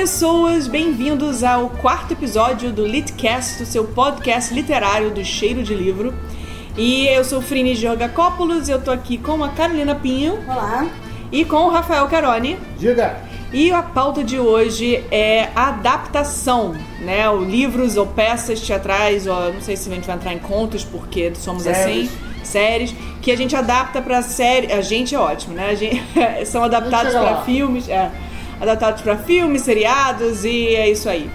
pessoas, bem-vindos ao quarto episódio do Litcast, o seu podcast literário do Cheiro de Livro. E eu sou Frini Georgacopoulos e eu tô aqui com a Carolina Pinho. Olá. E com o Rafael Caroni. Diga! E a pauta de hoje é adaptação, né? O livros ou peças teatrais, ou não sei se a gente vai entrar em contos, porque somos Séries. assim, séries, que a gente adapta pra série. A gente é ótimo, né? A gente, são adaptados lá. filmes, é, adaptados pra filmes, seriados e é isso aí.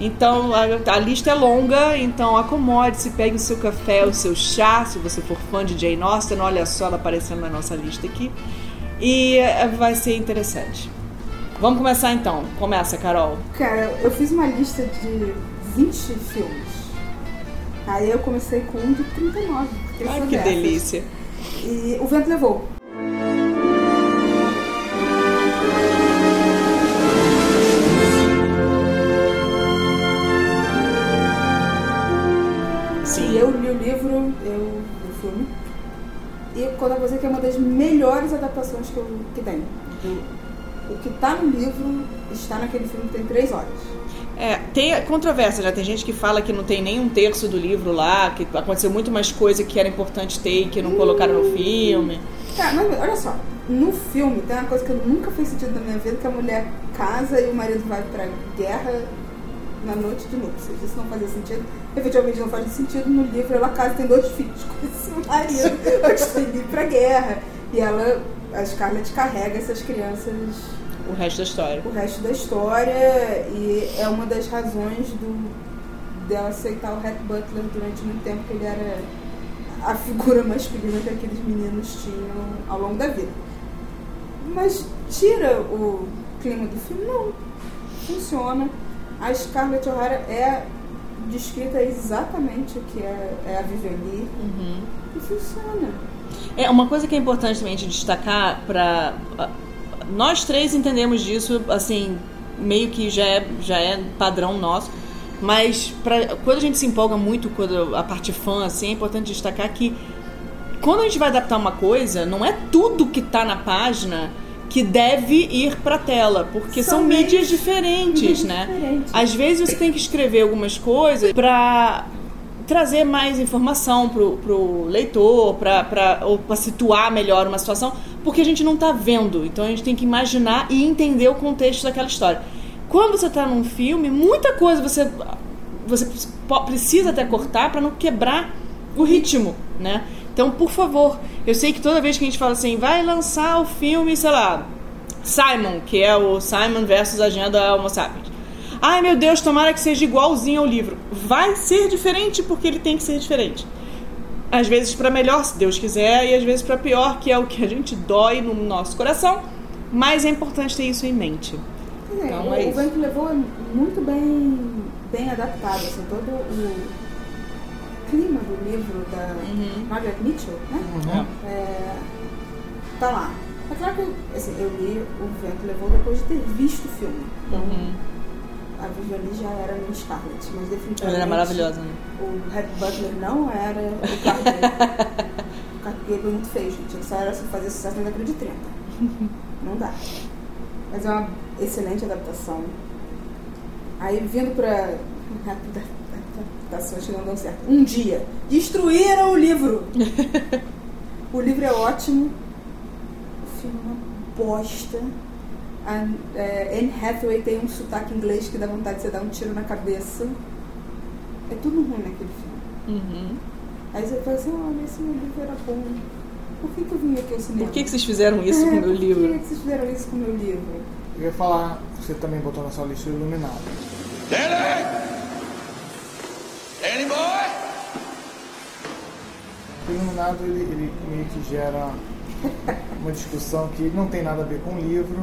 Então a, a lista é longa, então acomode-se, pegue o seu café, o seu chá, se você for fã de Jane Austen, olha só ela aparecendo na nossa lista aqui. E é, vai ser interessante. Vamos começar então. Começa, Carol. Cara, eu fiz uma lista de 20 filmes. Aí eu comecei com um de 39. porque eu Ai, que dessas. delícia. E O Vento Levou. Livro, eu li o filme. E quando eu vou dizer que é uma das melhores adaptações que, eu, que tem. Do- o que tá no livro está naquele filme que tem três horas. É, tem controvérsia, já tem gente que fala que não tem nem um terço do livro lá, que aconteceu muito mais coisa que era importante ter e que não colocaram no filme. Cara, mas olha só, no filme tem uma coisa que nunca fez sentido na minha vida, que a mulher casa e o marido vai pra guerra na noite de núpcias. Isso não fazia sentido. Efetivamente não faz sentido. No livro ela casa tem dois filhos com esse marido antes de ir pra guerra. E ela, a Scarlett carrega essas crianças O resto da história. o resto da história e é uma das razões do dela aceitar o Red Butler durante muito tempo que ele era a figura masculina que aqueles meninos tinham ao longo da vida. Mas tira o clima do filme, não. Funciona. A Scarlett O'Hara é descrita exatamente o que é, é a Lee Uhum. e funciona. É, uma coisa que é importante também de destacar para nós três entendemos disso, assim, meio que já é, já é padrão nosso. Mas pra, quando a gente se empolga muito quando a parte fã, assim, é importante destacar que quando a gente vai adaptar uma coisa, não é tudo que tá na página que deve ir pra tela, porque são, São mídias diferentes, mídias né? diferentes. Às vezes você tem que escrever algumas coisas pra trazer mais informação pro, pro leitor, pra, pra, ou pra situar melhor uma situação, porque a gente não tá vendo. Então a gente tem que imaginar e entender o contexto daquela história. Quando você tá num filme, muita coisa você, você precisa até cortar pra não quebrar o ritmo, né? Então, por favor, eu sei que toda vez que a gente fala assim, vai lançar o filme, sei lá, Simon, que é o Simon versus Agenda Homo Sapiens. Ai meu Deus, tomara que seja igualzinho ao livro. Vai ser diferente porque ele tem que ser diferente. Às vezes para melhor, se Deus quiser, e às vezes para pior, que é o que a gente dói no nosso coração. Mas é importante ter isso em mente. Dizer, Então, o, é o. Vento Levou é muito bem, bem adaptado, assim, todo o clima do livro da Uhum. Margaret Mitchell, né? Uhum. É, tá lá. É claro que eu, assim, eu li O Vento Levou depois de ter visto o filme. Então, Uhum. a Viviane já era minha Scarlett, mas definitivamente... Ela era maravilhosa, né? O Red Butler não era o dele. o é muito feio, gente. Ele só era se fazer sucesso na década de 30. Não dá. Mas é uma excelente adaptação. Aí vindo pra adaptações que não dão certo. Um dia, destruíram o livro. o livro é ótimo. O filme é uma bosta. A é, Anne Hathaway tem um sotaque inglês que dá vontade de você dar um tiro na cabeça. É tudo ruim naquele filme. Uhum. Aí você fala assim, olha, esse meu livro era bom. Por que, que eu vim aqui ao cinema? Por que, que vocês fizeram isso com o É, meu Por livro? que, que vocês fizeram isso com o meu livro? Eu ia falar, você também botou na sua lista o Iluminado. Danny! O Iluminado, ele, ele meio que gera uma discussão que não tem nada a ver com o livro,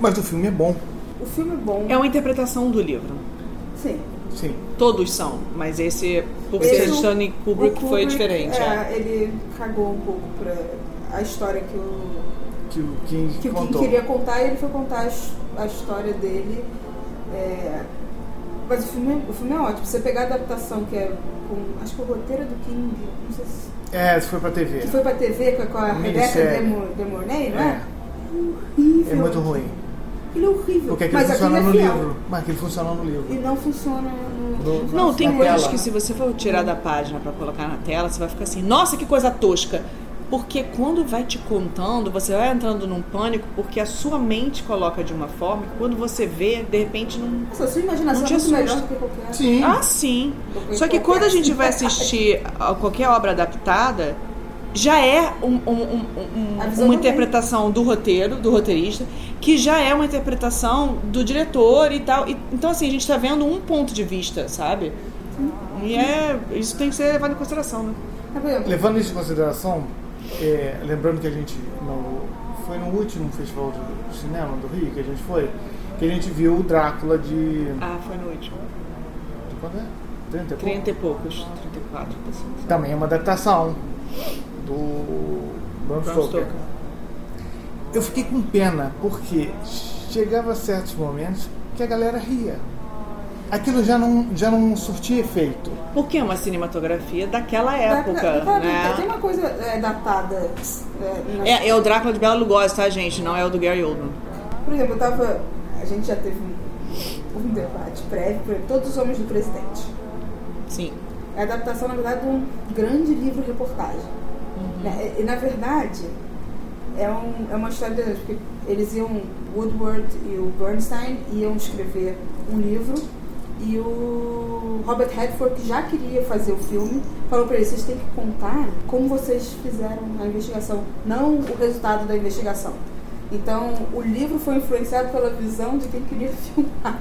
mas o filme é bom. O filme é bom. É uma interpretação do livro. Sim. Sim. Todos são, mas esse, por Esse ser o- Stanley Kubrick, o foi diferente. É, é. ele cagou um pouco pra a história que o, Que o King que o King contou. queria contar e ele foi contar a, a história dele. É, mas o filme, é- o filme é ótimo. Você pegar a adaptação que é com. Acho que o roteiro é do King. Não sei se. É, isso foi pra TV. Que foi pra TV com a, com a Rebecca Minissérie. De, Mo- De Mornay, não é? É, Horrível. é muito ruim. Aquilo é horrível. Porque aquilo mas funciona no é fiel. livro. Mas aquilo funciona no livro. E não funciona no. No- Não, tem coisas que se você for tirar da página pra colocar na tela, você vai ficar assim, nossa, que coisa tosca. Porque quando vai te contando, você vai entrando num pânico, porque a sua mente coloca de uma forma que quando você vê, de repente não. Nossa, a sua imaginação Não é te muito melhor do que qualquer. Sim. Ah, sim. Só que quando a gente vai assistir a qualquer obra adaptada, já é um- um- um- um- uma interpretação do roteiro, do roteirista, que já é uma interpretação do diretor e tal. E- então, assim, a gente tá vendo um ponto de vista, sabe? E é. Isso tem que ser levado em consideração, né? Exemplo, Levando isso em consideração, é, lembrando que a gente no- foi no último festival de cinema do Rio que a gente foi, que a gente viu o Drácula de. Ah, foi no último. de quando é? 30 e pouco? 30 e poucos, 34, assim. Também é uma adaptação do Bram Stoker. Eu fiquei com pena porque chegava a certos momentos que a galera ria. Aquilo já não, já não surtia efeito. Porque é uma cinematografia daquela época, dá- dá- né? Tem uma coisa é, datada. É, na- É, é o Drácula de Bela Lugosi, tá, gente? Não é o do Gary Oldman. Por exemplo, eu tava. A gente já teve um, um debate prévio por Todos os Homens do Presidente. Sim. É a adaptação, na verdade, de um grande livro-reportagem. Né? E, na verdade, é, um, é uma história de porque eles iam, Woodward e o Bernstein iam escrever um livro e o Robert Redford, que já queria fazer o filme, falou para eles, vocês têm que contar como vocês fizeram a investigação, não o resultado da investigação. Então, o livro foi influenciado pela visão de quem queria filmar.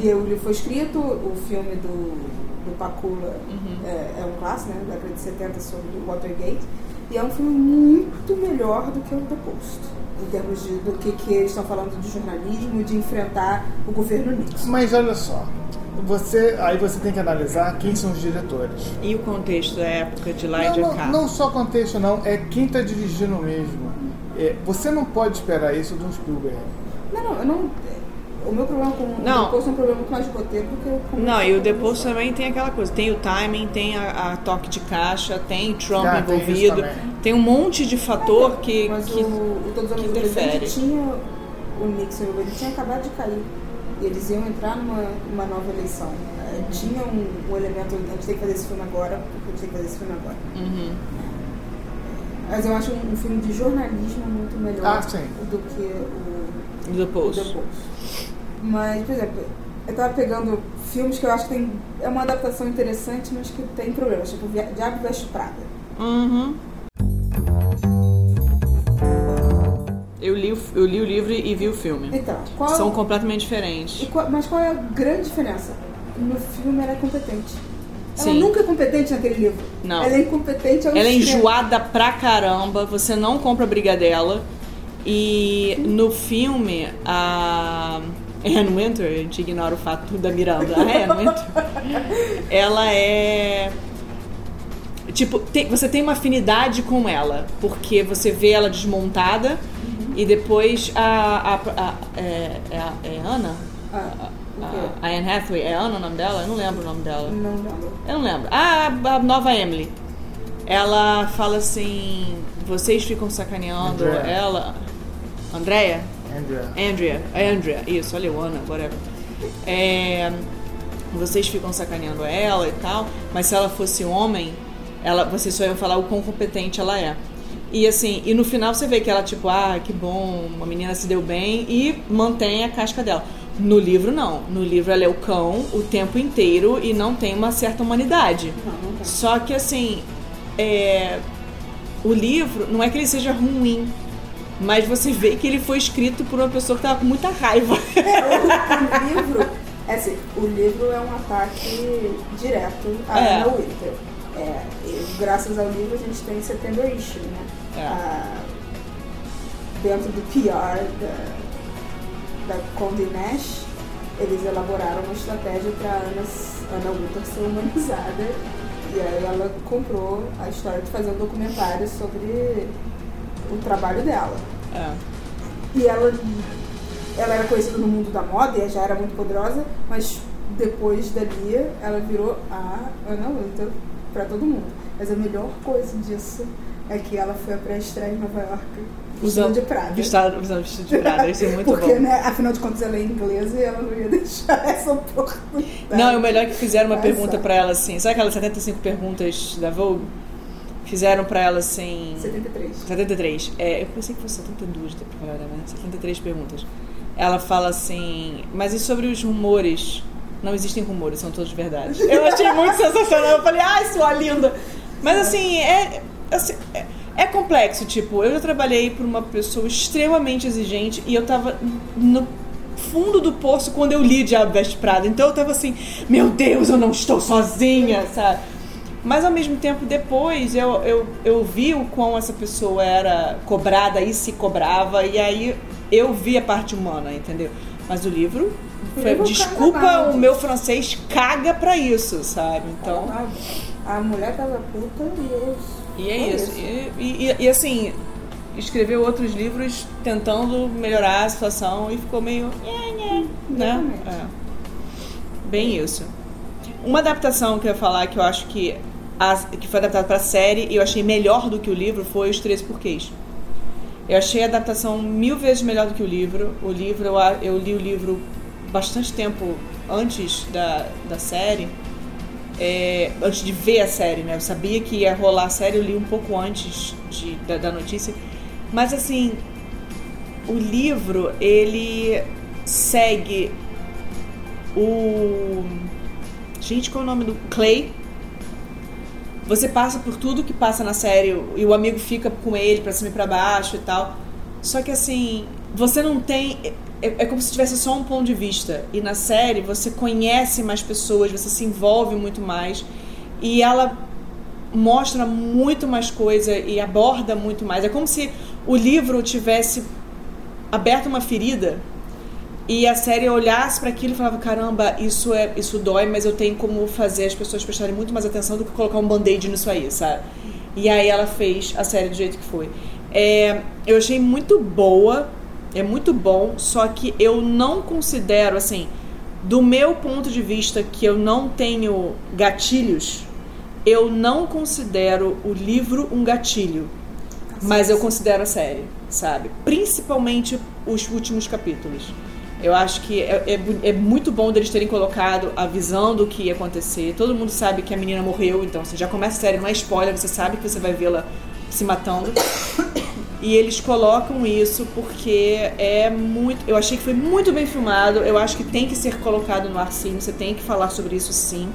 E o livro foi escrito, o filme do, do Pakula é, é um clássico, né, da década de 70 sobre o Watergate, e é um filme muito melhor do que o The Post, em termos de, do que, que eles estão falando de jornalismo e de enfrentar o governo Nixon. Mas olha só, você, aí você tem que analisar quem são os diretores. E o contexto da época de lá e Não, de não, cá? não só contexto não, é quem está dirigindo mesmo. É, você não pode esperar isso de um Spielberg. Não, não, eu não. O meu problema com Não. o The Post é um problema mais de roteiro do que eu com Não, e o depois também tem aquela coisa, tem o timing, tem a, a toque de caixa, tem Trump Ah, tem envolvido, também. tem um monte de fator que, Mas que o, o Todos os que interfere. Tinha o Nixon, ele tinha acabado de cair. E eles iam entrar numa, numa nova eleição. Eh, Tinha um, um elemento, a gente tem que fazer esse filme agora, porque a gente tem que fazer esse filme agora. Uhum. Mas eu acho um, filme de jornalismo muito melhor Ah, do que o, The o Post. The Post. Mas, por exemplo, eu tava pegando filmes que eu acho que tem, é uma adaptação interessante, mas que tem problemas, tipo Diabo Veste Prada. Uhum. Eu li, o- eu li o livro e vi o filme. Então, qual São completamente diferentes. Qual- mas qual é a grande diferença? No filme ela é competente. Ela Sim. nunca é competente naquele livro. Não. Ela é incompetente Ela é enjoada pra caramba, você não compra a briga dela. E no filme, a Anne Winter, a gente ignora o fato da Miranda, a Anne Winter, ela é. Tipo, tem- você tem uma afinidade com ela, porque você vê ela desmontada e depois a. a, a- é, é, a- é Ana? Ah? A, a Anne Hathaway, é Ana o nome dela? Eu não lembro o nome dela. Não lembro. Eu não lembro. Ah, a, a nova Emily. Ela fala assim: vocês ficam sacaneando Andrea. ela. Andrea? Andrea. Andrea. É Andrea, isso, olha o Ana, whatever. É, vocês ficam sacaneando ela e tal, mas se ela fosse homem, ela, vocês só iam falar o quão competente ela é. E assim, e no final você vê que ela, tipo, ah, que bom, uma menina se deu bem e mantém a casca dela. No livro, não. No livro ela é o cão o tempo inteiro e não tem uma certa humanidade. Não, não. Só que assim, é, o livro não é que ele seja ruim, mas você vê que ele foi escrito por uma pessoa que tava com muita raiva. O livro, é assim, o livro é um ataque direto à É. Anna Winter. É, graças ao livro a gente tem September Issue, né? É. Ah, dentro do PR da, da Condé Nast, eles elaboraram uma estratégia para Ana, Ana Winter ser humanizada. E aí ela comprou a história de fazer um documentário sobre o trabalho dela. É. E ela, ela era conhecida no mundo da moda e já era muito poderosa, mas depois dali ela virou a Ana Winter para todo mundo. Mas a melhor coisa disso é que ela foi pra estreia em Nova York Usando de Prada. Usando vestido de Prada, isso é muito Porque, bom. né, afinal de contas, ela é inglesa e ela não ia deixar essa oportunidade. Não, e o melhor é que fizeram uma Essa. pergunta pra ela assim. Sabe aquelas 75 perguntas da Vogue? Fizeram pra ela assim. 73. 73. É, eu pensei que fosse 72 da primeira, né? 73 perguntas. Ela fala assim, mas e sobre os rumores? Não existem rumores, são todos verdade. Eu achei muito sensacional. Eu falei, ai, sua linda. Mas assim, é, assim, é, é complexo. Tipo, eu já trabalhei por uma pessoa extremamente exigente e eu tava no fundo do poço quando eu li Diabo Veste Prada. Então eu tava assim, meu Deus, eu não estou sozinha, sabe? Mas ao mesmo tempo, depois eu, eu, eu vi o quão essa pessoa era cobrada e se cobrava, e aí eu vi a parte humana, entendeu? Mas o livro, foi- desculpa, o meu francês caga pra isso, sabe? Então. A mulher tava puta e eu. E é Foi isso. E, e- e, assim, escreveu outros livros tentando melhorar a situação e ficou meio. né? É. Bem isso. Uma adaptação que eu ia falar que eu acho que, a- que foi adaptada pra série e eu achei melhor do que o livro foi Os Três Porquês. Eu achei a adaptação mil vezes melhor do que o livro. O livro, eu, a- eu li o livro bastante tempo antes da, da série. É, antes de ver a série, né? Eu sabia que ia rolar a série, eu li um pouco antes de, da, da notícia. Mas assim, o livro, ele segue o. Gente, qual é o nome do. Clay. Você passa por tudo que passa na série e o amigo fica com ele pra cima e pra baixo e tal. Só que assim, você não tem. É, é como se tivesse só um ponto de vista. E na série você conhece mais pessoas, você se envolve muito mais. E ela mostra muito mais coisa e aborda muito mais. É como se o livro tivesse aberto uma ferida e a série olhasse para aquilo e falava: caramba, isso é isso dói, mas eu tenho como fazer as pessoas prestarem muito mais atenção do que colocar um band-aid nisso aí, sabe? E aí ela fez a série do jeito que foi. É, eu achei muito boa, é muito bom, só que eu não considero assim, do meu ponto de vista que eu não tenho gatilhos, eu não considero o livro um gatilho. Mas eu considero a série, sabe? Principalmente os últimos capítulos. Eu acho que é, é é muito bom deles terem colocado a visão do que ia acontecer. Todo mundo sabe que a menina morreu, então você já começa a série, não é spoiler, você sabe que você vai vê-la se matando. E eles colocam isso porque é muito. Eu achei que foi muito bem filmado. Eu acho que tem que ser colocado no ar sim. Você tem que falar sobre isso sim.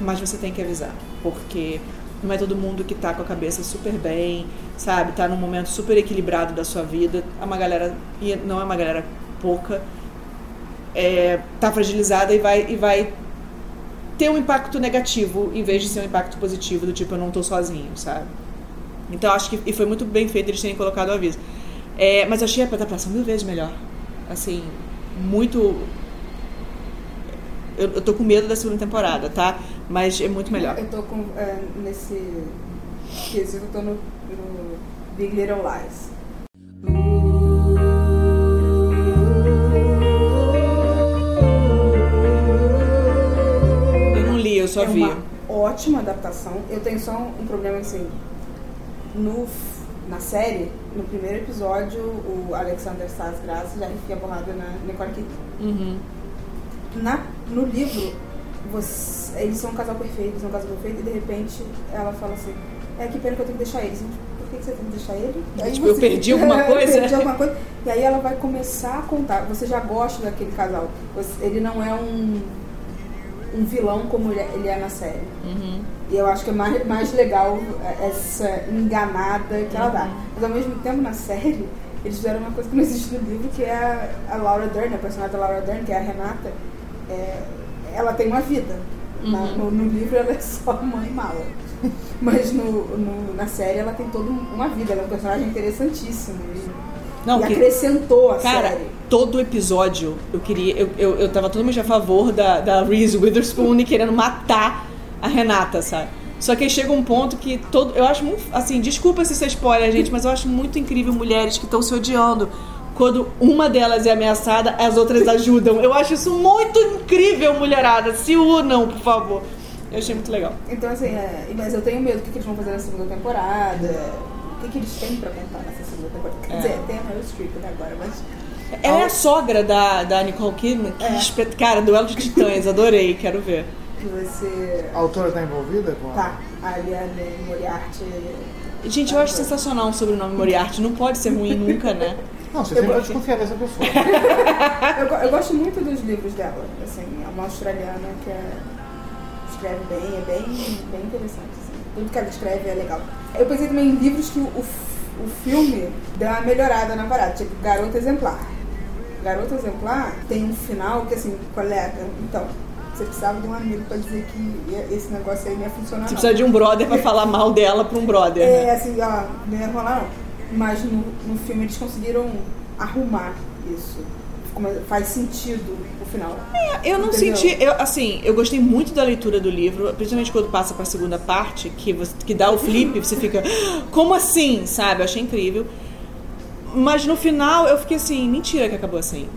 Mas você tem que avisar. Porque não é todo mundo que tá com a cabeça super bem, sabe? Tá num momento super equilibrado da sua vida. É uma galera. E não é uma galera pouca. É, tá fragilizada e vai, e vai ter um impacto negativo em vez de ser um impacto positivo, do tipo, eu não tô sozinho, sabe? Então acho que e foi muito bem feito eles terem colocado o aviso. É, mas achei a adaptação mil vezes melhor. Assim, muito. Eu, eu tô com medo da segunda temporada, tá? Mas é muito melhor. Eu tô com. é, nesse. quesito, eu tô no, no Big Little Lies. Eu só é vi. uma ótima adaptação. Eu tenho só um, problema assim. No, na série, no primeiro episódio, o Alexander Sarsgaard já enfia a porrada na Nicole Kidman. Uhum. Na, no livro, você- eles são um casal perfeito, eles são um casal perfeito, e de repente ela fala assim, é que pena que eu tenho que deixar eles. Por que que você tem que deixar ele? Aí Tipo, eu perdi alguma coisa? perdi alguma coisa. E aí ela vai começar a contar. Você já gosta daquele casal. Você- ele não é um, um vilão como ele é, ele é na série. Uhum. E eu acho que é mais, mais legal essa enganada que ela Uhum. dá. Mas ao mesmo tempo, na série, eles fizeram uma coisa que não existe no livro, que é a, Laura Dern, a personagem da Laura Dern, que é a Renata. é, ela tem uma vida. Na- Uhum. no, no livro ela é só mãe mala. Mas no, no- na série ela tem toda uma vida, ela é um personagem interessantíssimo. E, Não, e que- acrescentou a Cara, série. Todo episódio eu queria. Eu, eu, eu tava totalmente a favor da, da Reese Witherspoon e querendo matar a Renata, sabe? Só que aí chega um ponto que todo. Eu acho muito. Assim, desculpa se isso é spoiler, gente, mas eu acho muito incrível mulheres que estão se odiando. Quando uma delas é ameaçada, as outras ajudam. Eu acho isso muito incrível, mulherada. Se unam, por favor. Eu achei muito legal. Então, assim, é, mas eu tenho medo do que que eles vão fazer na segunda temporada. que, que eles têm pra contar nessa segunda temporada. Quer É. dizer, tem a Meryl Streep né, agora, mas. Ela é a sogra da, da Nicole Kidman. Que É. espet- Cara, duelo de titãs, adorei, quero ver. Que você. A autora tá envolvida com a... Tá, a Aliane Moriarty. Gente, eu acho sensacional o sobrenome Moriarty. Não pode ser ruim nunca, né? Não, você Eu sempre pode gosto. desconfiar dessa pessoa. Eu, eu gosto muito dos livros dela. Assim, é uma australiana que é- escreve bem, é bem, bem interessante. assim. Tudo que ela escreve é legal. Eu pensei também em livros que o, o filme deu uma melhorada na parada, tipo Garota Exemplar. Garota Exemplar tem um final que assim, colega, então, você precisava de um amigo pra dizer que esse negócio aí não ia funcionar. Você não. precisa de um brother pra falar mal dela pra um brother, É, né? assim, ó, não ia rolar não. Mas no, no filme eles conseguiram arrumar isso. É- faz sentido o final. Eu não Entendeu? senti, eu, assim, eu gostei muito da leitura do livro, principalmente quando passa pra segunda parte, que, você, que dá o flip, você fica, como assim, sabe? Eu achei incrível. Mas no final eu fiquei assim, mentira que acabou assim.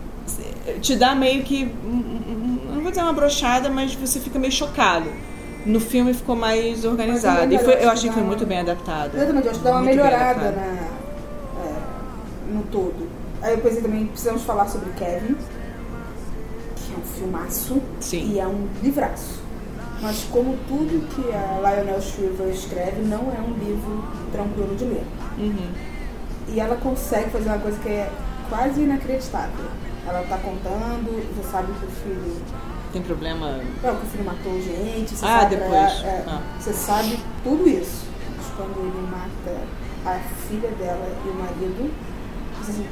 Te dá meio que, não vou dizer uma brochada, mas você fica meio chocado. No filme ficou mais organizado. E foi, eu achei que foi muito bem adaptado. Exatamente, eu acho que dá uma Muito melhorada na, é, no todo. Aí eu pensei também, precisamos falar sobre Kevin, que é um filmaço Sim. e é um livraço. Mas como tudo que a Lionel Shriver escreve, não é um livro tranquilo de ler. Uhum. E ela consegue fazer uma coisa que é quase inacreditável. Ela tá contando, você sabe que o filho. Tem problema. Não, que o filho matou gente, você Ah, sabe. depois. é, é, Ah. Você sabe tudo isso. Mas quando ele mata a filha dela e o marido, você assim,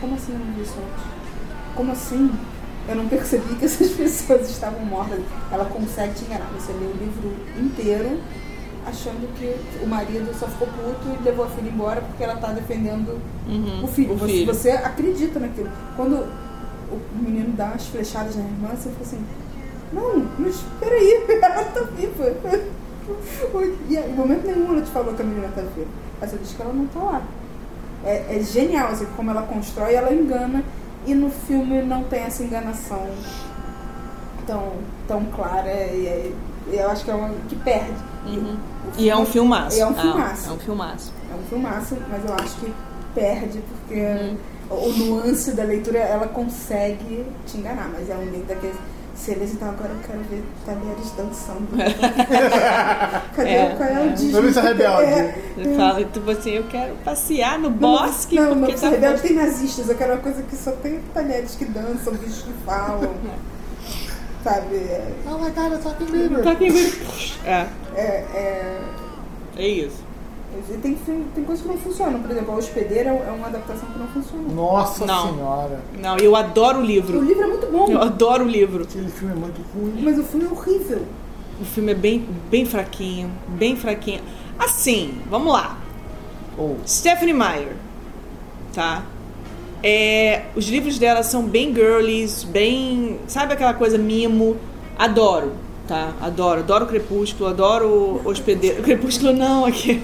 como assim eu não vi isso antes? Como assim? Eu não percebi que essas pessoas estavam mortas. Ela consegue te enganar. Você lê o livro inteiro achando que o marido só ficou puto e levou a filha embora porque ela tá defendendo Uhum, o filho. o Você, filho. você acredita naquilo. Quando o menino dá umas flechadas na irmã, você fica assim, não, mas peraí, ela tá viva. E em momento nenhum ela te falou que a menina tá viva. Ela só diz que ela não tá lá. É, é genial, assim, como ela constrói, ela engana. E no filme não tem essa enganação tão, tão clara. E, é- e eu acho que é uma que perde. Uhum. E é um filmaço. É um Ah, filmaço. é um filmaço. É um filmaço, mas eu acho que perde porque Uhum. o nuance da leitura ela consegue te enganar, mas é um livro daqueles. Se eles então agora eu quero ver talheres dançando. Cadê É, qual é é. o Disney? Noviça Rebelde. É, Você fala, tipo assim, eu quero passear no não, bosque não, porque não, tá rebelde tem nazistas, eu quero uma coisa que só tem talheres que dançam, bichos que falam. Sabe? É, Oh my god, it's talking Bieber. Tá aqui. É, é, é, é isso. tem, filme- tem coisas que não funcionam. Por exemplo, a hospedeira é uma adaptação que não funciona. Nossa Não. senhora. Não, eu adoro o O livro. livro é muito bom, Eu adoro o livro. Aquele filme é muito ruim. mas o filme é horrível. O filme é bem, bem fraquinho, bem fraquinho. Assim, vamos lá. Ou, Stephanie Meyer, tá? É, os livros dela são bem girlies, bem. Sabe aquela coisa mimo? Adoro, tá? Adoro. Adoro Crepúsculo, adoro Hospedeiro. Crepúsculo não, aqui.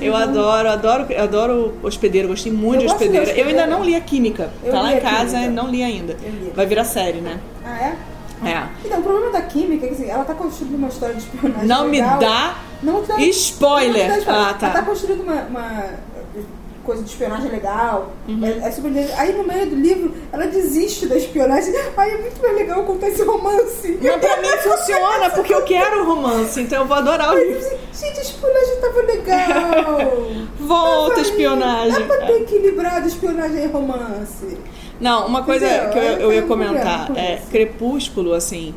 Eu adoro, adoro, adoro Hospedeiro, gostei muito de de Hospedeiro. Eu ainda Hospedeiro. não li a Química, Eu tá lá em casa e não li ainda. Li. Vai virar série, né? Ah, é? É. Então, o problema da química é que assim, ela tá construindo uma história de espionagem Não me legal. dá Não te dá- spoiler. não te dá Ah, tá. Ela tá construindo uma, uma coisa de espionagem legal. Uhum. É, é super. Aí no meio do livro, ela desiste da espionagem. Aí é muito mais legal contar esse romance. Mas pra mim funciona, porque eu quero romance, então eu vou adorar o livro. gente, a espionagem tava legal. Volta, Tava espionagem. Dá pra ter equilibrado espionagem e romance. Não, uma coisa Entendeu? que eu, Aí eu ia comentar com é isso. Crepúsculo, assim.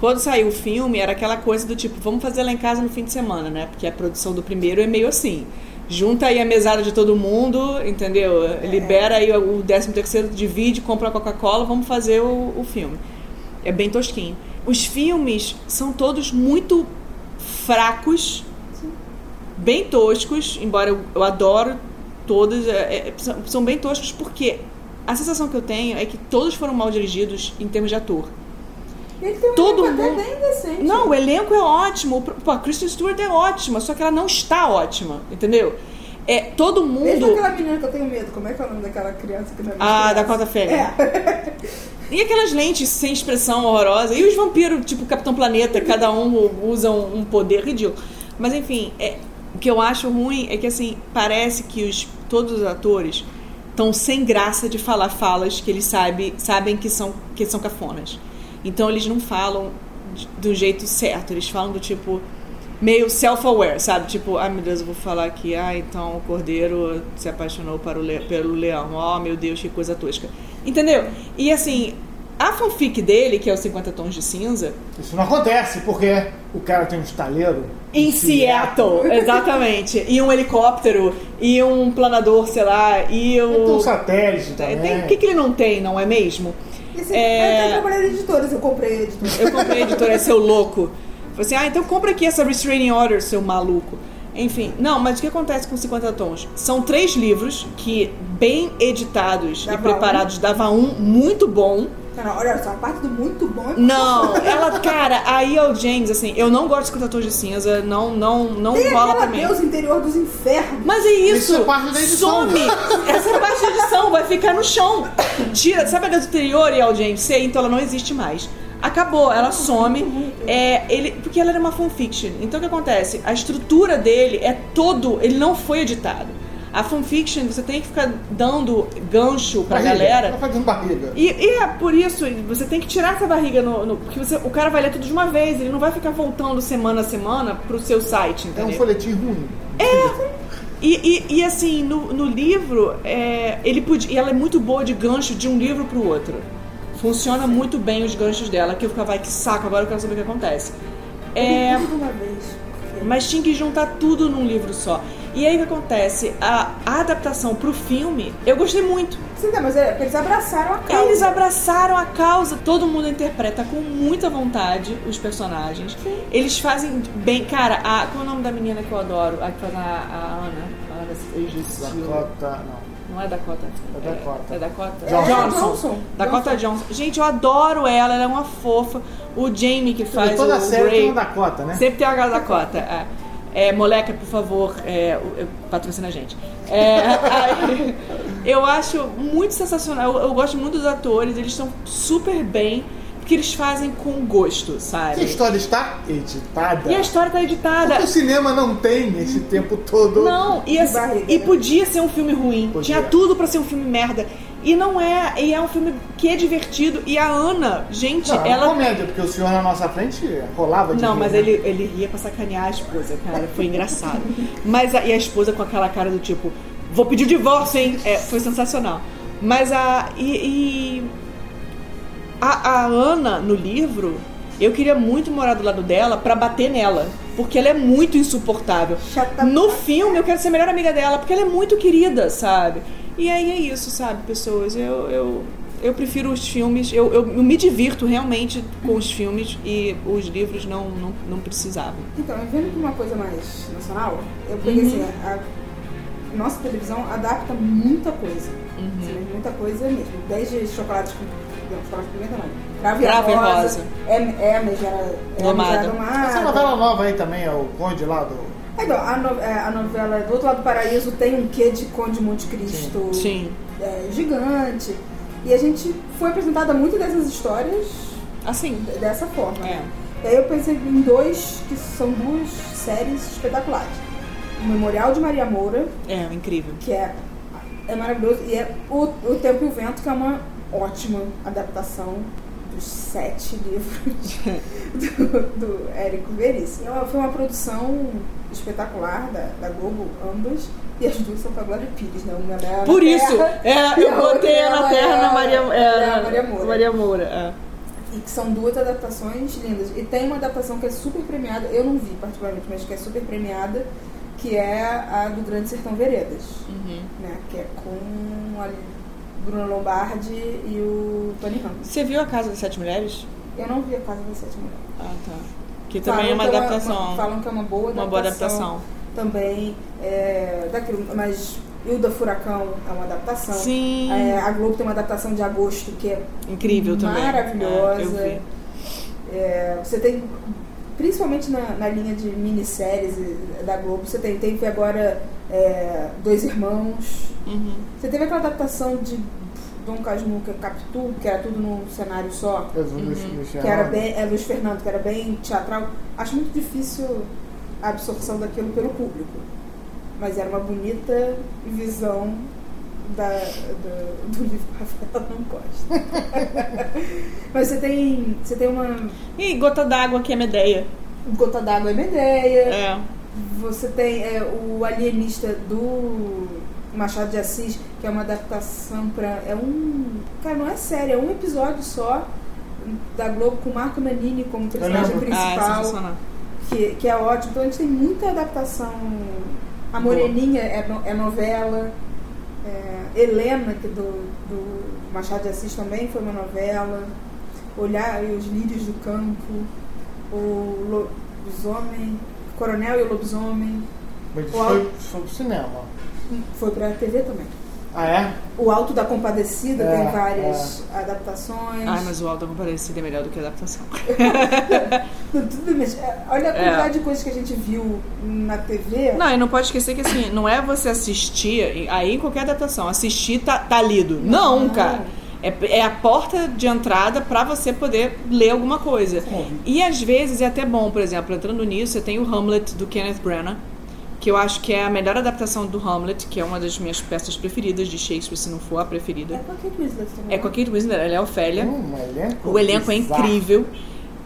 Quando saiu o filme, era aquela coisa do tipo, vamos fazer lá em casa no fim de semana, né? Porque a produção do primeiro é meio assim. Junta aí a mesada de todo mundo, entendeu? É. Libera aí o 13 terceiro, divide, compra a Coca-Cola, vamos fazer o, o filme. É bem tosquinho. Os filmes são todos muito fracos, bem toscos, embora eu, eu adoro todos, é, é, são, são bem toscos porque a sensação que eu tenho é que todos foram mal dirigidos em termos de ator. Ele tem um Todo elenco até mundo- bem decente. Não, o elenco é ótimo. Pô, a Kristen Stewart é ótima, só que ela não está ótima, entendeu? É, todo Mesmo mundo. aquela menina que eu tenho medo. Como é que é o nome daquela criança que não é Ah, criança? Dakota Fanning. É. E aquelas lentes sem expressão horrorosa. E os vampiros, tipo Capitão Planeta, cada um usa um, um poder ridículo. Mas enfim, é, O que eu acho ruim é que, assim, parece que os, todos os atores estão sem graça de falar falas que eles sabe, sabem que são, que são cafonas. Então eles não falam do jeito certo, eles falam do tipo meio self-aware, sabe? Tipo, ai meu Deus, eu vou falar aqui, ah, então o cordeiro se apaixonou para o le- pelo leão, oh meu Deus, que coisa tosca. Entendeu? E assim, a fanfic dele, que é o 50 Tons de Cinza, Isso não acontece porque o cara tem um estaleiro. em Seattle, exatamente. E um helicóptero, e um planador, sei lá, e Ele tem um o. satélite Tem- também. O que, que ele não tem, não é mesmo? Assim, É. eu trabalhei em editoras, eu comprei editoras. Eu comprei editora, é seu louco. Falei assim, ah, então compra aqui essa Restraining Order, seu maluco. Enfim, não, mas o que acontece com 50 tons? São três livros que, bem editados Dava e preparados, dava um muito bom. Olha só, a parte do muito bom é Não, ela, cara, aí é o James, assim, eu não gosto de 50 tons de cinza, não, não, não Tem rola pra mim. Deus interior dos infernos. Mas é isso. Isso é parte da edição. Some. Essa parte da edição vai ficar no chão. Tira, sabe a Deus anterior e ao James C? Então ela não existe mais. Acabou, ela some. É, ele, porque ela era uma fanfiction. Então o que acontece? A estrutura dele é todo. Ele não foi editado. A fanfiction você tem que ficar dando gancho pra Barriga. galera. Tá fazendo barriga. E, e é por isso, você tem que tirar essa barriga no. no- porque você- o cara vai ler tudo de uma vez, ele não vai ficar voltando semana a semana pro seu site, É entendeu? um folhetim ruim. E, e, e, assim, no, no livro, é, ele podia, e ela é muito boa de gancho de um livro pro outro. Funciona muito bem os ganchos dela, que eu ficava, vai, que saco, agora eu quero saber o que acontece. É, uma vez. mas tinha que juntar tudo num livro só. E aí o que acontece? A, a adaptação pro filme, eu gostei muito. Sim, não, mas é, eles abraçaram a causa. Eles abraçaram a causa, todo mundo interpreta com muita vontade os personagens. Eles fazem bem. Cara, a, qual é o nome da menina que eu adoro? A que faz a, a Ana. A Ana Dakota, não. Não é Dakota. É Dakota. É, Dakota? Johnson. Johnson. Dakota Johnson. Gente, eu adoro ela, ela é uma fofa. O Jamie que faz Toda o série Grey. tem uma Dakota, né? Sempre tem uma Dakota. É. É, moleca, por favor, é, patrocina a gente. É, aí, eu acho muito sensacional. Eu, eu gosto muito dos atores, eles estão super bem, porque eles fazem com gosto, Que a sabe? história está editada. E a história tá editada. Porque o cinema não tem esse tempo todo. Não, e, assim, e né? podia ser um filme ruim. Podia. Tinha tudo pra ser um filme merda. E não é, e é um filme que é divertido. E a Ana, gente, Não, é ela. comédia, porque o senhor na nossa frente rolava de Não, rir, mas né? ele, ele ria pra sacanear a esposa, cara. Foi engraçado. Mas a, e a esposa com aquela cara do tipo, vou pedir o divórcio, hein? É, foi sensacional. Mas a. E. e- a, a Ana, no livro, eu queria muito morar do lado dela pra bater nela. Porque ela é muito insuportável. Chata No filme, eu quero ser a melhor amiga dela, porque ela é muito querida, sabe? E aí é isso, sabe, pessoas? Eu, eu, eu prefiro os filmes, eu, eu, eu me divirto realmente com os filmes e os livros não, não, não precisavam. Então, vendo pra uma coisa mais nacional, eu peguei Uhum. assim, a, a nossa televisão adapta muita coisa. Uhum. Assim, muita coisa mesmo. Desde chocolates com. Não, chocolate com pimenta não. Cravo e Cravo e rosa. rosa. É, é a megera. É a megera domada. Essa novela nova aí também é o Conde lá do. É, a, no- é, a novela Do Outro Lado do Paraíso tem um quê de Conde Monte Cristo Sim. é, gigante. E a gente foi apresentada muito dessas histórias Assim. dessa forma. É. E aí eu pensei em dois, que são duas séries espetaculares. O Memorial de Maria Moura, É, incrível. que é, é maravilhoso, e é o, o Tempo e o Vento, que é uma ótima adaptação dos sete livros do, do Érico Veríssimo. Ela Foi uma produção espetacular da, da Globo, ambas, e as duas são com a Glória Pires, né? Uma é Por isso, Terra, é, eu botei a na ela Terra é na Maria, é é, a Maria Moura. Maria Moura. é. E que são duas adaptações lindas. E tem uma adaptação que é super premiada, eu não vi particularmente, mas que é super premiada, que é a do Grande Sertão Veredas, Uhum. né? Que é com a Bruna Lombardi e o Tony Ramos. Você viu A Casa das Sete Mulheres? Eu não vi a Casa das Sete Mulheres. Ah, tá. Que também é Falam uma adaptação. falam que é uma boa adaptação. Uma boa adaptação. Também, é, daquilo, mas Hilda Furacão é uma adaptação. Sim. É, a Globo tem uma adaptação de Agosto que é Incrível também. Maravilhosa. É, vi. É, você tem, principalmente na, na linha de minisséries da Globo, você tem, teve agora é, Dois Irmãos. Uhum. Você teve aquela adaptação de Dom Casmurro, que é Capitu, que era tudo num cenário só, Luiz- Uhum. Luiz que era Fernando. bem, é Luiz Fernando, que era bem teatral. Acho muito difícil a absorção daquilo pelo público. Mas era uma bonita visão da, do, do livro que Rafael não gosta. Mas você tem, você tem uma E Gota d'Água, que é Medeia. Gota d'Água é Medeia, É. você tem é, o Alienista do Machado de Assis, que é uma adaptação pra. É um. Cara, não é série, é um episódio só da Globo com o Marco Nanini como personagem lembro. Ah, é principal. que, que é ótimo. Então a gente tem muita adaptação. A Moreninha é, no- é novela. É, Helena, que do, do Machado de Assis também foi uma novela. Olhar os Lírios do Campo. O Lobisomem. Coronel e o Lobisomem. Mas isso Uau. foi, foi pro cinema. Foi pra TV também. Ah, é? O Alto da Compadecida É, tem várias adaptações. Ai, mas o Alta Comparecida é melhor do que a adaptação. Tudo bem, mas é, olha a É. quantidade de coisas que a gente viu na TV. Não, e não pode esquecer que assim, não é você assistir, aí em qualquer adaptação, assistir tá, tá lido. Não, Não. cara. É, é a porta de entrada pra você poder ler alguma coisa. Sim. E às vezes é até bom, por exemplo, entrando nisso, você tem o Hamlet do Kenneth Branagh, que eu acho que é a melhor adaptação do Hamlet, que é uma das minhas peças preferidas de Shakespeare, se não for a É preferida. com a Kate Winslet também. É com a Kate Winslet, ela é a Ofélia. Hum, um elenco O elenco é incrível.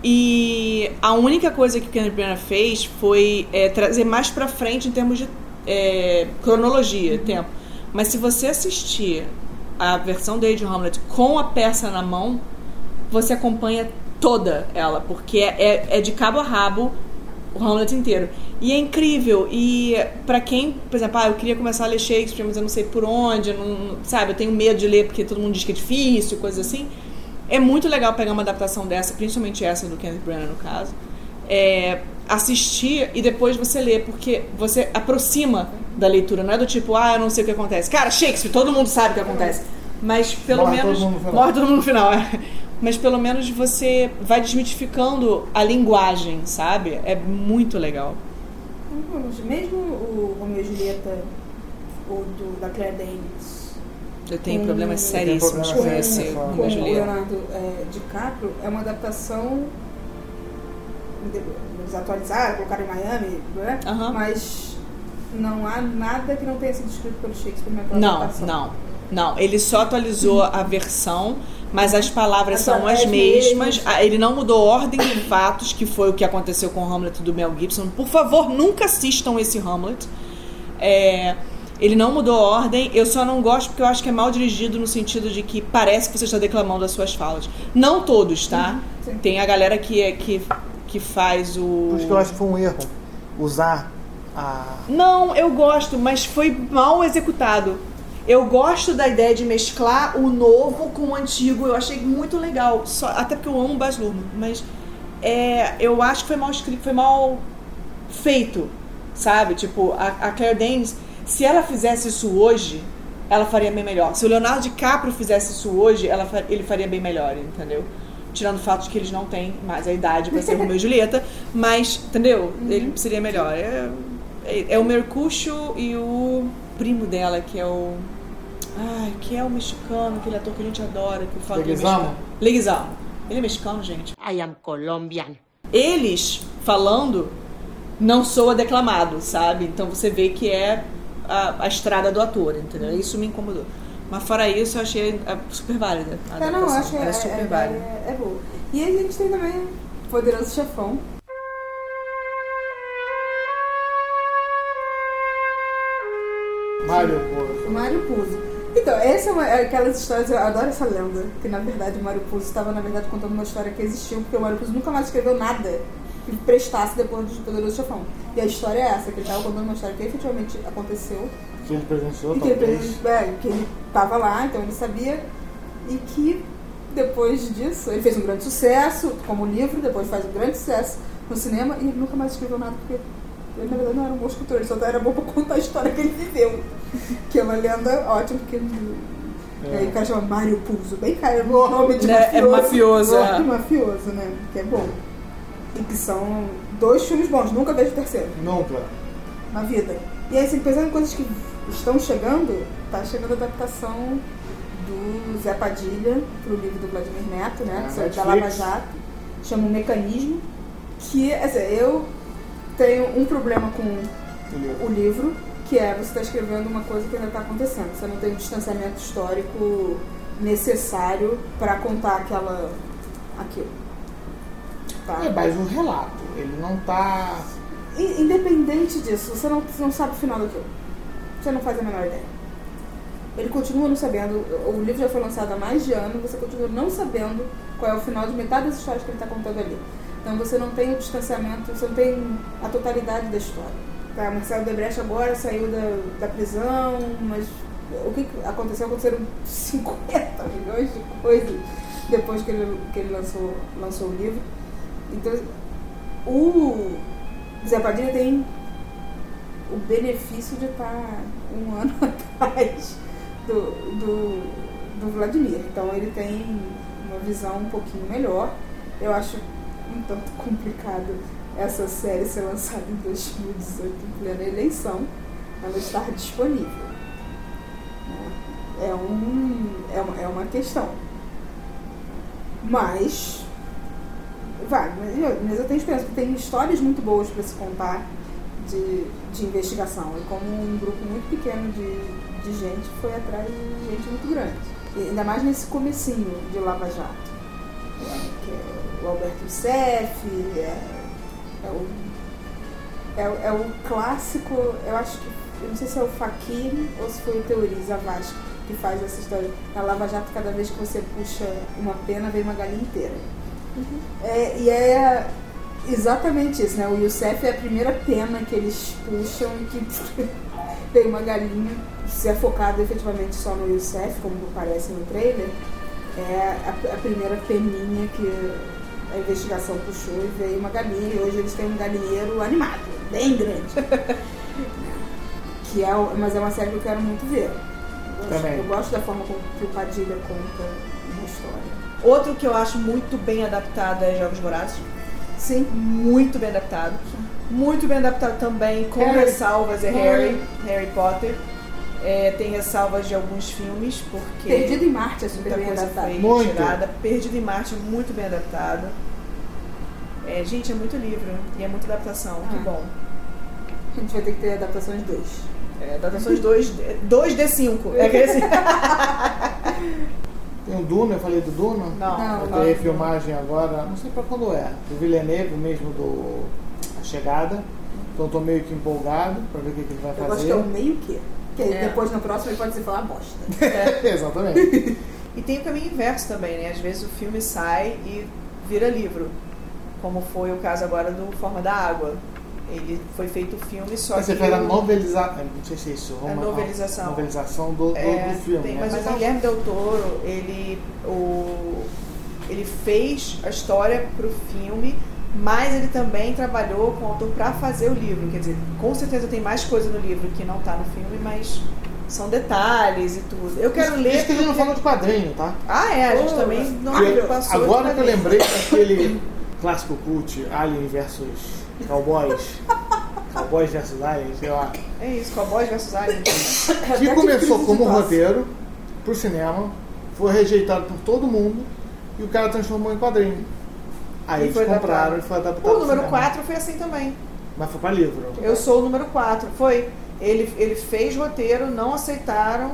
E a única coisa que o Kenneth Branagh fez foi é, trazer mais pra frente em termos de é, cronologia, tempo. Mas se você assistir a versão dele de Hamlet com a peça na mão, você acompanha toda ela, porque é, é- é de cabo a rabo o Hamlet inteiro. E é incrível. E pra quem, por exemplo, ah, eu queria começar a ler Shakespeare, mas eu não sei por onde, eu não, sabe, eu tenho medo de ler porque todo mundo diz que é difícil, coisas assim. É muito legal pegar uma adaptação dessa, principalmente essa do Kenneth Branagh no caso, é, assistir e depois você ler, porque você aproxima da leitura, não é do tipo, ah, eu não sei o que acontece. Cara, Shakespeare, todo mundo sabe o que acontece. Mas pelo Morre todo menos. mundo no final. morre todo mundo no final, é. Mas pelo menos você vai desmitificando a linguagem, sabe? É muito legal. Mesmo o Romeu e Julieta, o do, da Claire Danes, Eu tenho problemas seríssimos com esse a o Julieta. Leonardo é, DiCaprio, é uma adaptação de- desatualizada, colocaram em Miami, né? Aham. mas não há nada que não tenha sido escrito pelo Shakespeare naquela Não, adaptação. não. Não, ele só atualizou a versão, mas as palavras As são as palavras mesmas. mesmas. Ah, Ele não mudou a ordem de fatos, que foi o que aconteceu com o Hamlet do Mel Gibson. Por favor, nunca assistam esse Hamlet. É, ele não mudou a ordem, eu só não gosto porque eu acho que é mal dirigido no sentido de que parece que você está declamando as suas falas. Não todos, tá? Uhum. Tem a galera que, é, que, que faz o. Por isso que eu acho que foi um erro usar a. Não, eu gosto, mas foi mal executado. Eu gosto da ideia de mesclar o novo com o antigo. Eu achei muito legal. Só, até porque eu amo o Baz Luhrmann. Mas é, eu acho que foi mal escrito, foi mal feito, sabe? Tipo, a, a Claire Danes, se ela fizesse isso hoje, ela faria bem melhor. Se o Leonardo DiCaprio fizesse isso hoje, ela, ele faria bem melhor, entendeu? Tirando o fato de que eles não têm mais a idade para ser Romeu e Julieta, mas, entendeu? Ele seria melhor. É, é, é o Mercúcio e o primo dela, que é o. Ai, que é o mexicano, aquele ator que a gente adora, que fala é Leguizamo? mexicano. Leguizamo. Ele é mexicano, gente. I am Colombian. Eles falando não soa declamado, sabe? Então você vê que é a, a estrada do ator, entendeu? Isso me incomodou. Mas fora isso, eu achei ah, super válida. A É, não, eu Ela é, é super é, válida. é, é boa. E aí a gente tem também Poderoso Chefão. Mário, pô. O Mário Puzo. Então, essa é, uma, é aquelas histórias, eu adoro essa lenda, que na verdade o Mário Puzo estava, na verdade, contando uma história que existiu, porque o Mário Puzo nunca mais escreveu nada que prestasse depois de Poderoso Chefão. E a história é essa, que ele estava contando uma história que efetivamente aconteceu, Que ele presenciou, e que ele, é, que ele estava lá, então ele sabia, e que depois disso, ele fez um grande sucesso como livro, depois faz um grande sucesso no cinema, e ele nunca mais escreveu nada, porque ele na verdade não era um bom escritor, ele só era bom para contar a história que ele viveu. Que é uma lenda ótima, porque É. Aí o cara chama Mário Puzo, bem cara, o nome de Né, é mafioso, Nome é. de mafioso, né? Que é bom. E que são dois filmes bons, nunca vejo o terceiro Nunca. na vida. E aí, assim, pensando em coisas que estão chegando, tá chegando a adaptação do Zé Padilha pro livro do Vladimir Neto, né? Saiu da. Lava Jato. Chama o Mecanismo. Que, assim, eu tem um problema com O livro. o livro, que é você está escrevendo uma coisa que ainda está acontecendo. Você não tem o distanciamento histórico necessário para contar aquela aquilo. Tá? É mais um relato. Ele não tá. I- Independente disso, você não, você não sabe o final daquilo. Você não faz a menor ideia. Ele continua não sabendo. O livro já foi lançado há mais de ano, você continua não sabendo qual é o final de metade das histórias que ele está contando ali. Então você não tem o distanciamento, você não tem a totalidade da história. Tá, Marcelo Debrecht agora saiu da, da prisão, mas o que aconteceu? Aconteceram 50 milhões de coisas depois que ele, que ele lançou, lançou o livro. Então, o Zé Padilha tem o benefício de estar um ano atrás do, do, do Vladimir. Então ele tem uma visão um pouquinho melhor. Eu acho um tanto complicado essa série ser lançada em 2018 em plena eleição, ela estar disponível. É, um, é, uma, é uma questão. Mas vai, mas eu, mas eu tenho esperança, porque tem histórias muito boas para se contar de, de investigação. E como um grupo muito pequeno de, de gente foi atrás de gente muito grande. E ainda mais nesse comecinho de Lava Jato. É, que é o Alberto Youssef, é, é o, é, é o clássico, eu acho que, eu não sei se é o Faquin ou se foi o Teori Zavascki que faz essa história. Na Lava Jato, cada vez que você puxa uma pena, vem uma galinha inteira. É, e é exatamente isso, né? O Youssef é a primeira pena que eles puxam e que tem uma galinha. Se é focado efetivamente só no Youssef, como parece no trailer, é a, a primeira peninha que a investigação puxou e veio uma galinha. E hoje eles têm um galinheiro animado, bem grande. que é, mas é uma série que eu quero muito ver. Eu gosto, eu gosto da forma como que o Padilha conta uma história. Outro que eu acho muito bem adaptado é Jogos Vorazes. Sim. Muito bem adaptado. Muito bem adaptado também, com Harry. ressalvas, é. Harry, Harry Potter. É, tem ressalvas de alguns filmes, porque Perdido em Marte é super bem adaptado. Muito. tirada. Perdido em Marte é muito bem adaptado. É, gente, é muito livro e é muita adaptação, que Ah. bom. A gente vai ter que ter adaptações 2. É, adaptações 2 2D5. É aquele assim. Tem o Duna, eu falei do Duna? Não, Não, Vai não. ter refilmagem agora, não sei pra quando é. Do Villeneuve mesmo, do A Chegada. Então eu tô meio que empolgado pra ver o que, que ele vai Eu fazer. que é o meio que. Que aí É. depois no próximo ele pode se falar bosta. Exatamente. E tem o caminho inverso também, né? Às vezes o filme sai e vira livro. Como foi o caso agora do Forma da Água. Ele foi feito o filme, só Você que. fez a o- novelização. Não sei se é isso. A novelização. novelização do, É, do filme. tem, né? mas o eu acho- Guilherme Del Toro, ele, o, ele fez a história pro filme, mas ele também trabalhou com o autor para fazer o livro. Quer dizer, com certeza tem mais coisa no livro que não tá no filme, mas são detalhes e tudo. Eu quero Isso- ler. Isso que a gente não falou de quadrinho, tá? Ah, é, a gente Oh, também não Porque passou. agora que eu lembrei daquele clássico cult, Alien versus Cowboys. Cowboys versus Aliens, sei lá. É isso, Cowboys versus Aliens. Que Até começou como roteiro pro cinema, foi rejeitado por todo mundo e o cara transformou em quadrinho. Aí eles compraram adaptado. e foi adaptado O número cinema. 4 foi assim também. Mas foi pra livro. Eu sou o número 4. Foi. Ele, ele fez roteiro, não aceitaram.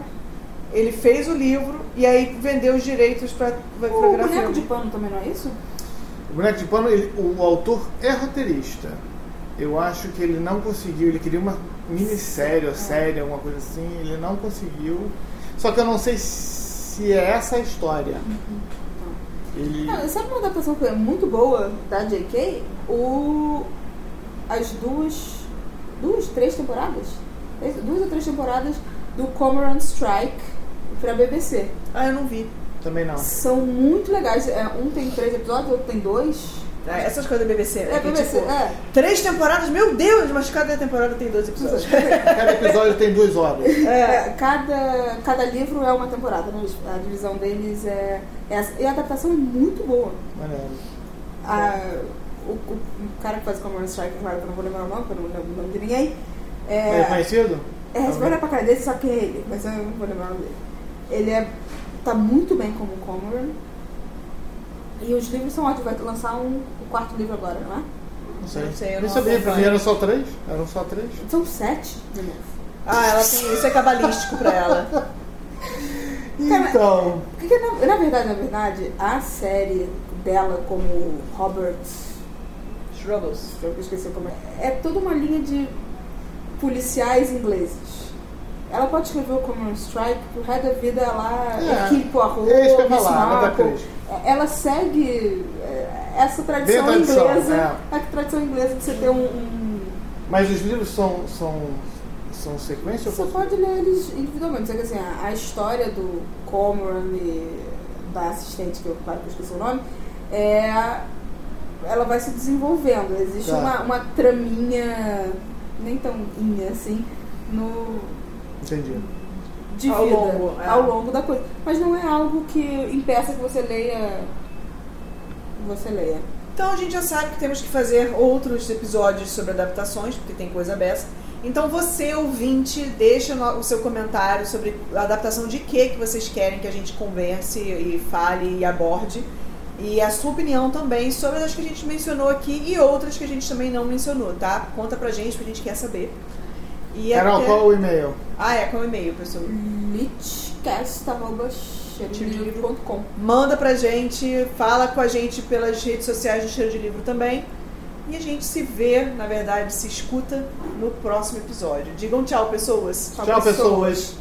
Ele fez o livro e aí vendeu os direitos pra, pra O boneco de pano também não é isso? O Boneco de Pano, ele- o autor é roteirista. Eu acho que ele não conseguiu, ele queria uma minissérie ou série, alguma coisa assim, ele não conseguiu. Só que eu não sei se é essa a história. Ele. Ah, sabe uma adaptação que é muito boa da J.K.? O... As duas... Duas, três temporadas? Duas ou três temporadas do Cormoran Strike pra BBC. Ah, eu não vi. Também não. São muito legais. É, um tem três episódios, outro tem dois. Ah, Essas coisas da BBC, né? É, Que, BBC, tipo, é. Três temporadas, meu Deus, mas cada temporada tem 12 episódios. Cada episódio tem duas horas. É, cada, cada livro é uma temporada, né? A divisão deles é, é essa. E a adaptação é muito boa. Maneiro. A- o, o- cara que faz Command Strike, claro que eu não vou lembrar o nome, porque eu não lembro o nome de ninguém. Ele é É, conhecido? é, você vai olhar pra cara dele, só que é ele, mas eu não vou lembrar o nome dele. Ele é, tá muito bem como Comoran. E os livros são ótimos, vai lançar um, quarto livro agora, não é? Não sei. Não sei, eu não sabia, mim eram só três. Eram só três. São sete, de novo. Ah, ela tem. Isso é cabalístico pra ela. Então. Porque, na, na verdade, na verdade, a série dela como Robert. Struggles. Eu esqueci como é. É toda uma linha de policiais ingleses. Ela pode escrever o Common Strike, pro resto da vida ela É. é Kill Poirot, É isso que eu ia Miss falar, Agatha Marple. Ela segue é, essa tradição tradição, inglesa, é. a tradição inglesa de você ter um- um Mas os livros são, são, são sequência Você posso- pode ler eles individualmente. Só que assim, a, a história do Cormoran e da assistente, que eu, claro que eu esqueci o nome, é, ela vai se desenvolvendo. Existe Tá. uma, uma traminha, nem tão inha assim, no, Entendi. De Ao vida, longo, é. ao longo da coisa. Mas não é algo que impeça que você leia. Você leia. Então a gente já sabe que temos que fazer outros episódios sobre adaptações, porque tem coisa dessa. Então você, ouvinte, deixa o seu comentário sobre a adaptação de que que vocês querem que a gente converse e fale e aborde. E a sua opinião também sobre as que a gente mencionou aqui e outras que a gente também não mencionou, tá? Conta pra gente, porque a gente quer saber. E Carol, até- qual o e-mail? Ah, é, com o e-mail, pessoal. litcast.com Manda pra gente, fala com a gente pelas redes sociais do Cheiro de Livro também. E a gente se vê, na verdade, se escuta no próximo episódio. Digam tchau, pessoas. Tchau, pessoas.